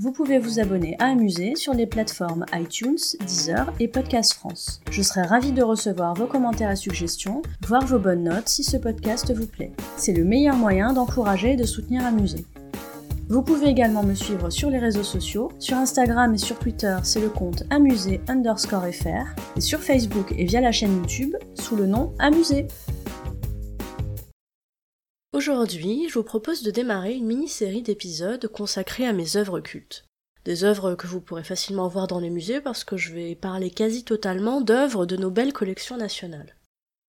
Vous pouvez vous abonner à Amuser sur les plateformes iTunes, Deezer et Podcast France. Je serai ravie de recevoir vos commentaires et suggestions, voire vos bonnes notes si ce podcast vous plaît. C'est le meilleur moyen d'encourager et de soutenir Amuser. Vous pouvez également me suivre sur les réseaux sociaux. Sur Instagram et sur Twitter, c'est le compte amusé underscore fr. Et sur Facebook et via la chaîne YouTube, sous le nom Amusé. Aujourd'hui, je vous propose de démarrer une mini-série d'épisodes consacrés à mes œuvres cultes. Des œuvres que vous pourrez facilement voir dans les musées parce que je vais parler quasi totalement d'œuvres de nos belles collections nationales.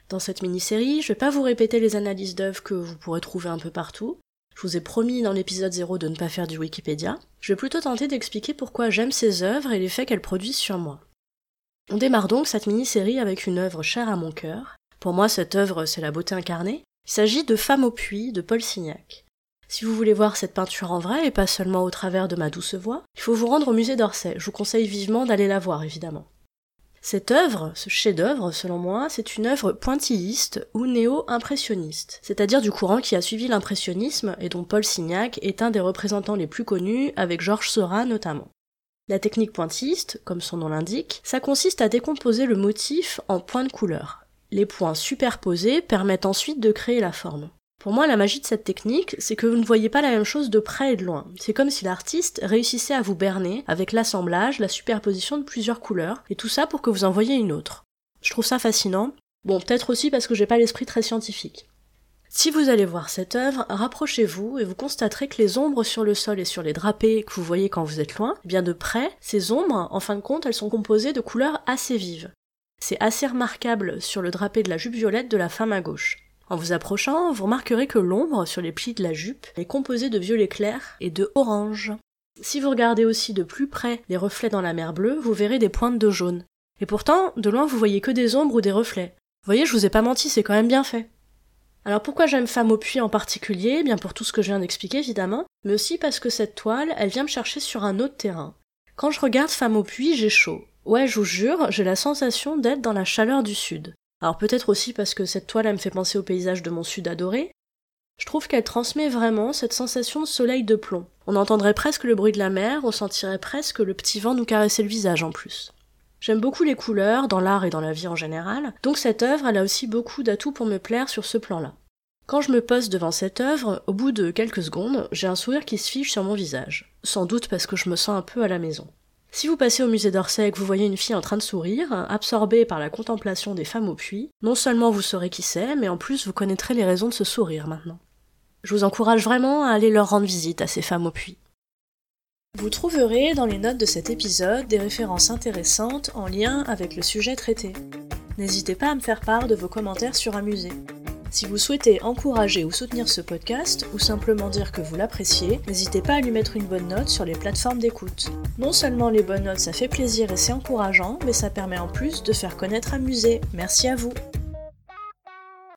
Dans cette mini-série, je vais pas vous répéter les analyses d'œuvres que vous pourrez trouver un peu partout. Je vous ai promis dans l'épisode 0 de ne pas faire du Wikipédia. Je vais plutôt tenter d'expliquer pourquoi j'aime ces œuvres et l'effet qu'elles produisent sur moi. On démarre donc cette mini-série avec une œuvre chère à mon cœur. Pour moi, cette œuvre, c'est la beauté incarnée, il s'agit de Femme au puits de Paul Signac. Si vous voulez voir cette peinture en vrai et pas seulement au travers de ma douce voix, il faut vous rendre au musée d'Orsay. Je vous conseille vivement d'aller la voir, évidemment. Cette œuvre, ce chef-d'œuvre, selon moi, c'est une œuvre pointilliste ou néo-impressionniste, c'est-à-dire du courant qui a suivi l'impressionnisme et dont Paul Signac est un des représentants les plus connus, avec Georges Seurat notamment. La technique pointilliste, comme son nom l'indique, ça consiste à décomposer le motif en points de couleur, les points superposés permettent ensuite de créer la forme. Pour moi, la magie de cette technique, c'est que vous ne voyez pas la même chose de près et de loin. C'est comme si l'artiste réussissait à vous berner avec l'assemblage, la superposition de plusieurs couleurs, et tout ça pour que vous en voyiez une autre. Je trouve ça fascinant. Bon, peut-être aussi parce que j'ai pas l'esprit très scientifique. Si vous allez voir cette œuvre, rapprochez-vous et vous constaterez que les ombres sur le sol et sur les drapés que vous voyez quand vous êtes loin, eh bien de près, ces ombres, en fin de compte, elles sont composées de couleurs assez vives. C'est assez remarquable sur le drapé de la jupe violette de la femme à gauche. En vous approchant, vous remarquerez que l'ombre sur les plis de la jupe est composée de violet clair et de orange. Si vous regardez aussi de plus près les reflets dans la mer bleue, vous verrez des pointes de jaune. Et pourtant, de loin, vous voyez que des ombres ou des reflets. Vous voyez, je vous ai pas menti, c'est quand même bien fait. Alors pourquoi j'aime Femme au puits en particulier? Eh Bien pour tout ce que je viens d'expliquer évidemment, mais aussi parce que cette toile, elle vient me chercher sur un autre terrain. Quand je regarde Femme au puits, j'ai chaud. Ouais, je vous jure, j'ai la sensation d'être dans la chaleur du sud. Alors peut-être aussi parce que cette toile elle me fait penser au paysage de mon sud adoré. Je trouve qu'elle transmet vraiment cette sensation de soleil de plomb. On entendrait presque le bruit de la mer, on sentirait presque le petit vent nous caresser le visage en plus. J'aime beaucoup les couleurs, dans l'art et dans la vie en général, donc cette œuvre elle a aussi beaucoup d'atouts pour me plaire sur ce plan-là. Quand je me pose devant cette œuvre, au bout de quelques secondes, j'ai un sourire qui se fiche sur mon visage. Sans doute parce que je me sens un peu à la maison. Si vous passez au musée d'Orsay et que vous voyez une fille en train de sourire, absorbée par la contemplation des femmes au puits, non seulement vous saurez qui c'est, mais en plus vous connaîtrez les raisons de ce sourire maintenant. Je vous encourage vraiment à aller leur rendre visite à ces femmes au puits. Vous trouverez dans les notes de cet épisode des références intéressantes en lien avec le sujet traité. N'hésitez pas à me faire part de vos commentaires sur Amusé. Si vous souhaitez encourager ou soutenir ce podcast, ou simplement dire que vous l'appréciez, n'hésitez pas à lui mettre une bonne note sur les plateformes d'écoute. Non seulement les bonnes notes ça fait plaisir et c'est encourageant, mais ça permet en plus de faire connaître Amusé. Merci à vous